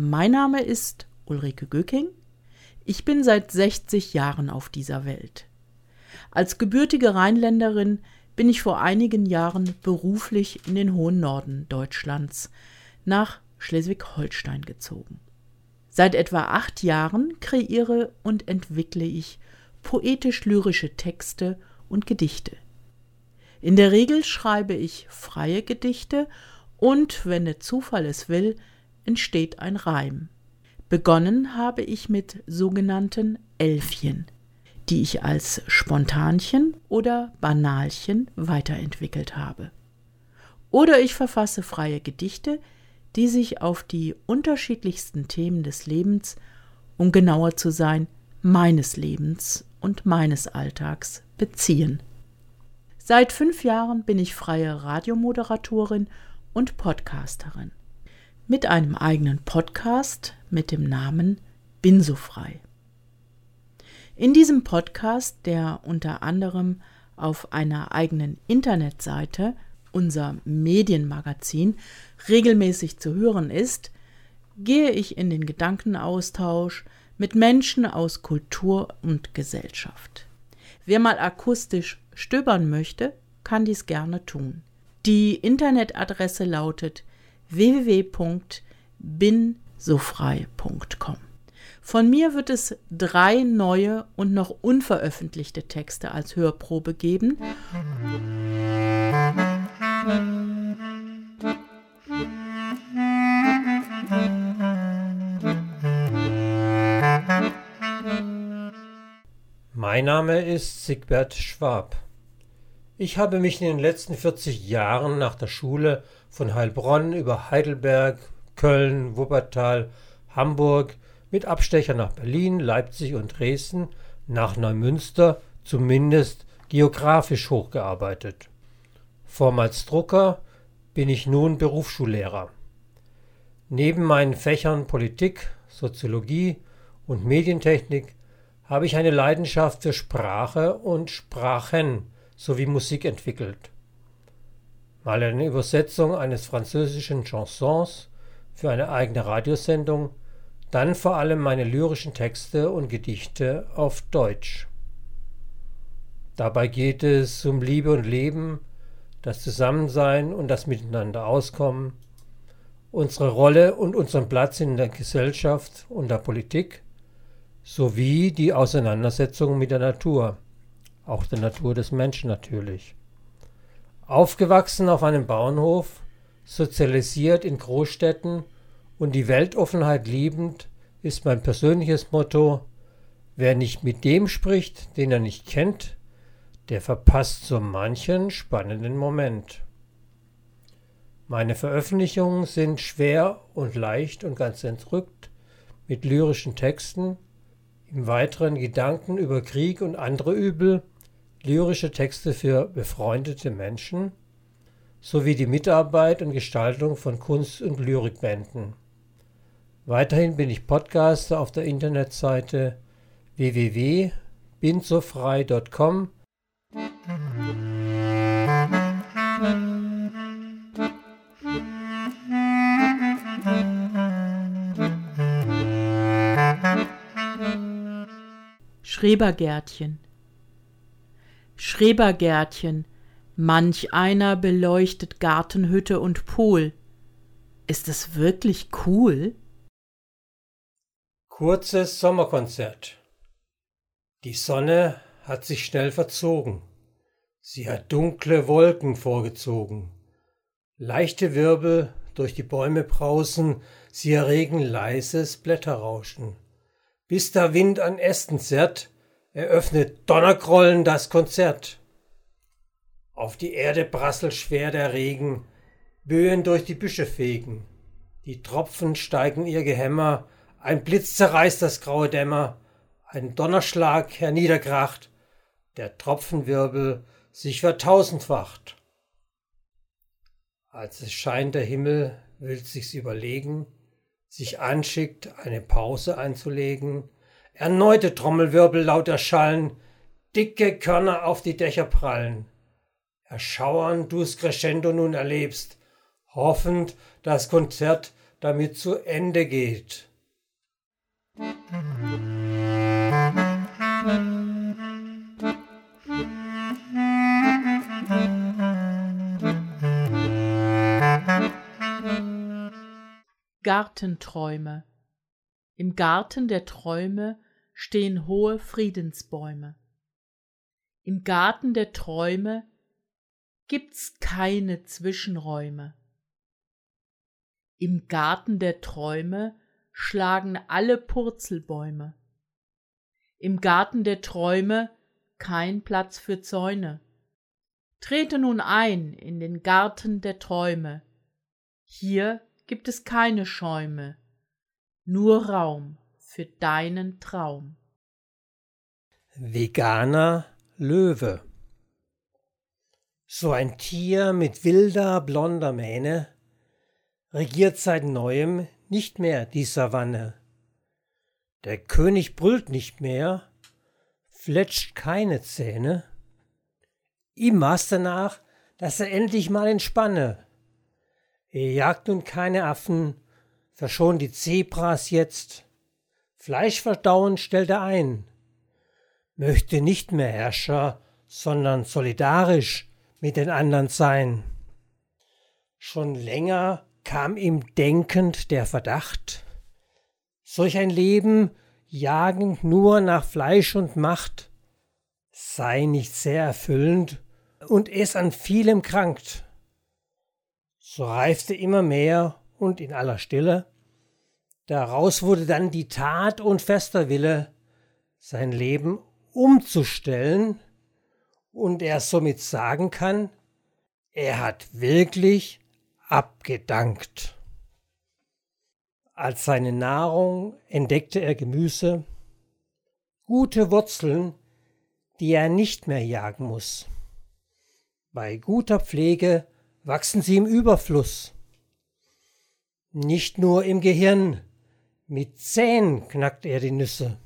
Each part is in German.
Mein Name ist Ulrike Göking. Ich bin seit 60 Jahren auf dieser Welt. Als gebürtige Rheinländerin bin ich vor einigen Jahren beruflich in den hohen Norden Deutschlands nach Schleswig-Holstein gezogen. Seit etwa acht Jahren kreiere und entwickle ich poetisch-lyrische Texte und Gedichte. In der Regel schreibe ich freie Gedichte und, wenn der Zufall es will, entsteht ein Reim. Begonnen habe ich mit sogenannten Elfchen, die ich als Spontanchen oder Banalchen weiterentwickelt habe. Oder ich verfasse freie Gedichte, die sich auf die unterschiedlichsten Themen des Lebens, um genauer zu sein, meines Lebens und meines Alltags beziehen. Seit fünf Jahren bin ich freie Radiomoderatorin und Podcasterin. Mit einem eigenen Podcast mit dem Namen Bin so frei. In diesem Podcast, der unter anderem auf einer eigenen Internetseite, unser Medienmagazin, regelmäßig zu hören ist, gehe ich in den Gedankenaustausch mit Menschen aus Kultur und Gesellschaft. Wer mal akustisch stöbern möchte, kann dies gerne tun. Die Internetadresse lautet www.binsofrei.com. Von mir wird es drei neue und noch unveröffentlichte Texte als Hörprobe geben. Mein Name ist Sigbert Schwab. Ich habe mich in den letzten 40 Jahren nach der Schule von Heilbronn über Heidelberg, Köln, Wuppertal, Hamburg mit Abstecher nach Berlin, Leipzig und Dresden, nach Neumünster zumindest geografisch hochgearbeitet. Vormals Drucker bin ich nun Berufsschullehrer. Neben meinen Fächern Politik, Soziologie und Medientechnik habe ich eine Leidenschaft für Sprache und Sprachen sowie Musik entwickelt. Mal eine Übersetzung eines französischen Chansons für eine eigene Radiosendung, dann vor allem meine lyrischen Texte und Gedichte auf Deutsch. Dabei geht es um Liebe und Leben, das Zusammensein und das Miteinander auskommen, unsere Rolle und unseren Platz in der Gesellschaft und der Politik sowie die Auseinandersetzung mit der Natur auch der Natur des Menschen natürlich. Aufgewachsen auf einem Bauernhof, sozialisiert in Großstädten und die Weltoffenheit liebend, ist mein persönliches Motto, wer nicht mit dem spricht, den er nicht kennt, der verpasst so manchen spannenden Moment. Meine Veröffentlichungen sind schwer und leicht und ganz entrückt mit lyrischen Texten, im weiteren Gedanken über Krieg und andere Übel, lyrische Texte für befreundete Menschen sowie die Mitarbeit und Gestaltung von Kunst- und Lyrikbänden. Weiterhin bin ich Podcaster auf der Internetseite www.binsofrei.com. Schrebergärtchen Schrebergärtchen, manch einer beleuchtet Gartenhütte und Pool. Ist es wirklich cool? Kurzes Sommerkonzert. Die Sonne hat sich schnell verzogen. Sie hat dunkle Wolken vorgezogen. Leichte Wirbel durch die Bäume brausen, sie erregen leises Blätterrauschen. Bis der Wind an Ästen zerrt, eröffnet Donnergrollen das Konzert. Auf die Erde prasselt schwer der Regen, Böen durch die Büsche fegen. Die Tropfen steigen ihr Gehämmer, ein Blitz zerreißt das graue Dämmer, ein Donnerschlag herniederkracht, der Tropfenwirbel sich vertausendfacht. Als es scheint, der Himmel will sich's überlegen, sich anschickt, eine Pause einzulegen, Erneute Trommelwirbel laut erschallen, dicke Körner auf die Dächer prallen. Erschauern du's Crescendo nun erlebst, hoffend das Konzert damit zu Ende geht. Gartenträume Im Garten der Träume stehen hohe Friedensbäume. Im Garten der Träume gibt's keine Zwischenräume. Im Garten der Träume schlagen alle Purzelbäume. Im Garten der Träume kein Platz für Zäune. Trete nun ein in den Garten der Träume. Hier gibt es keine Schäume, nur Raum für deinen Traum. Veganer Löwe So ein Tier mit wilder, blonder Mähne regiert seit neuem nicht mehr die Savanne. Der König brüllt nicht mehr, fletscht keine Zähne. Ihm war's danach, dass er endlich mal entspanne er jagt nun keine Affen, verschont die Zebras jetzt. Fleisch verdauen stellt er ein. Möchte nicht mehr Herrscher, sondern solidarisch mit den anderen sein. Schon länger kam ihm denkend der Verdacht, solch ein Leben jagend nur nach Fleisch und Macht sei nicht sehr erfüllend und es an vielem krankt. So reifte immer mehr und in aller Stille. Daraus wurde dann die Tat und fester Wille, sein Leben umzustellen und er somit sagen kann, er hat wirklich abgedankt. Als seine Nahrung entdeckte er Gemüse, gute Wurzeln, die er nicht mehr jagen muss. Bei guter Pflege wachsen sie im Überfluss. Nicht nur im Gehirn, mit Zähnen knackt er die Nüsse.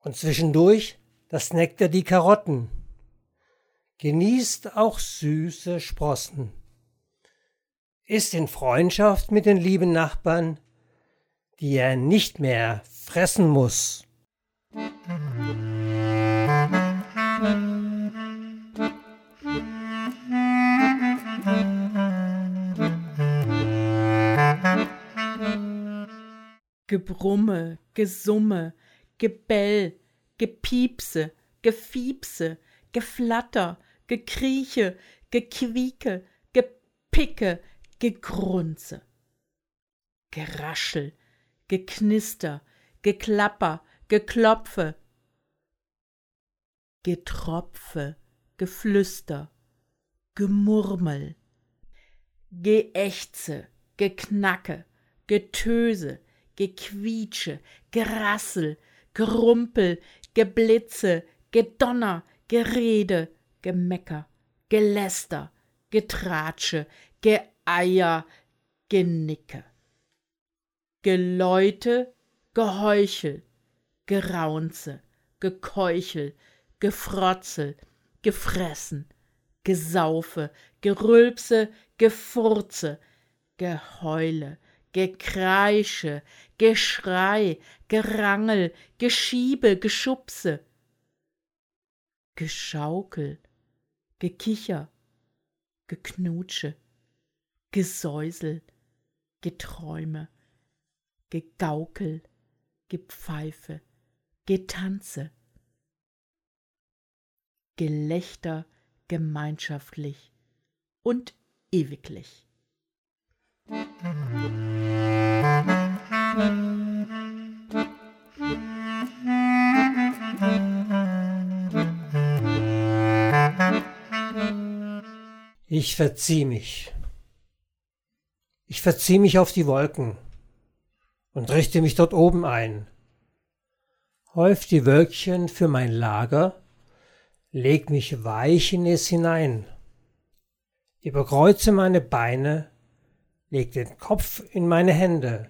Und zwischendurch, das snackt er die Karotten. Genießt auch süße Sprossen. Ist in Freundschaft mit den lieben Nachbarn, die er nicht mehr fressen muss. Gebrumme, Gesumme, Gebell, Gepiepse, Gefiepse, Geflatter, Gekrieche, Gequieke, Gepicke, Gegrunze. Geraschel, Geknister, Geklapper, Geklopfe, Getropfe, Geflüster, Gemurmel, Geächze, Geknacke, Getöse, Gequietsche, Gerassel, Gerumpel, Geblitze, Gedonner, Gerede, Gemecker, Geläster, Getratsche, Geeier, Genicke. Geläute, Geheuchel, Geraunze, Gekeuchel, Gefrotzel, Gefressen, Gesaufe, Gerülpse, Gefurze, Geheule, Gekreische, Geschrei, Gerangel, Geschiebe, Geschubse, Geschaukel, Gekicher, Geknutsche, Gesäusel, Geträume, Gegaukel, Gepfeife, Getanze, Gelächter gemeinschaftlich und ewiglich. Ich verzieh mich. Ich verzieh mich auf die Wolken und richte mich dort oben ein. Häuf die Wölkchen für mein Lager, leg mich weich in es hinein, überkreuze meine Beine, leg den Kopf in meine Hände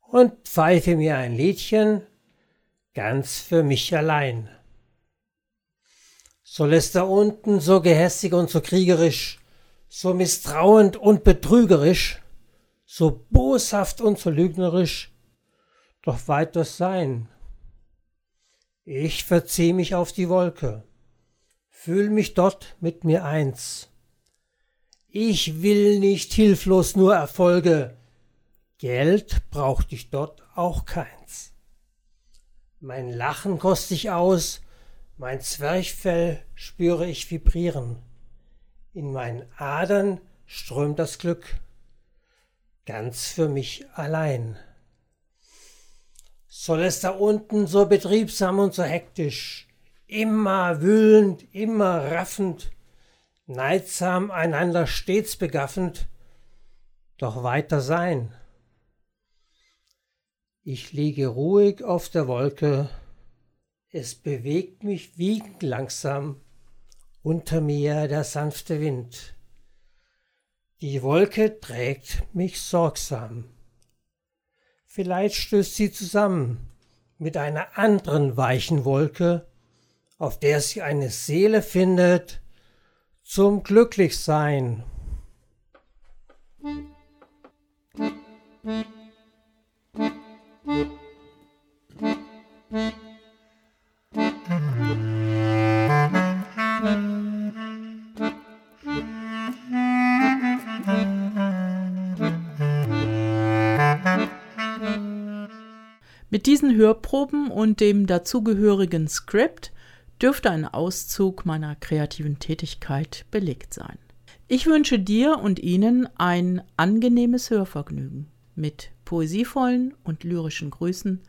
und pfeife mir ein Liedchen ganz für mich allein. So lässt da unten so gehässig und so kriegerisch, so misstrauend und betrügerisch, so boshaft und so lügnerisch, doch weit das Sein. Ich verzieh mich auf die Wolke, fühl mich dort mit mir eins. Ich will nicht hilflos nur Erfolge, Geld braucht ich dort auch keins. Mein Lachen kost ich aus, mein Zwerchfell spüre ich vibrieren. In meinen Adern strömt das Glück, ganz für mich allein. Soll es da unten so betriebsam und so hektisch, immer wühlend, immer raffend, neidsam einander stets begaffend, doch weiter sein. Ich liege ruhig auf der Wolke, es bewegt mich wiegend langsam, unter mir der sanfte Wind. Die Wolke trägt mich sorgsam. Vielleicht stößt sie zusammen mit einer anderen weichen Wolke, auf der sie eine Seele findet zum Glücklichsein. Mit diesen Hörproben und dem dazugehörigen Skript dürfte ein Auszug meiner kreativen Tätigkeit belegt sein. Ich wünsche dir und Ihnen ein angenehmes Hörvergnügen mit poesievollen und lyrischen Grüßen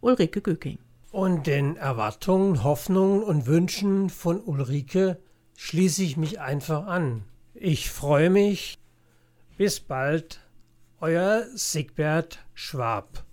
Ulrike Göking. Und den Erwartungen, Hoffnungen und Wünschen von Ulrike schließe ich mich einfach an. Ich freue mich. Bis bald, euer Sigbert Schwab.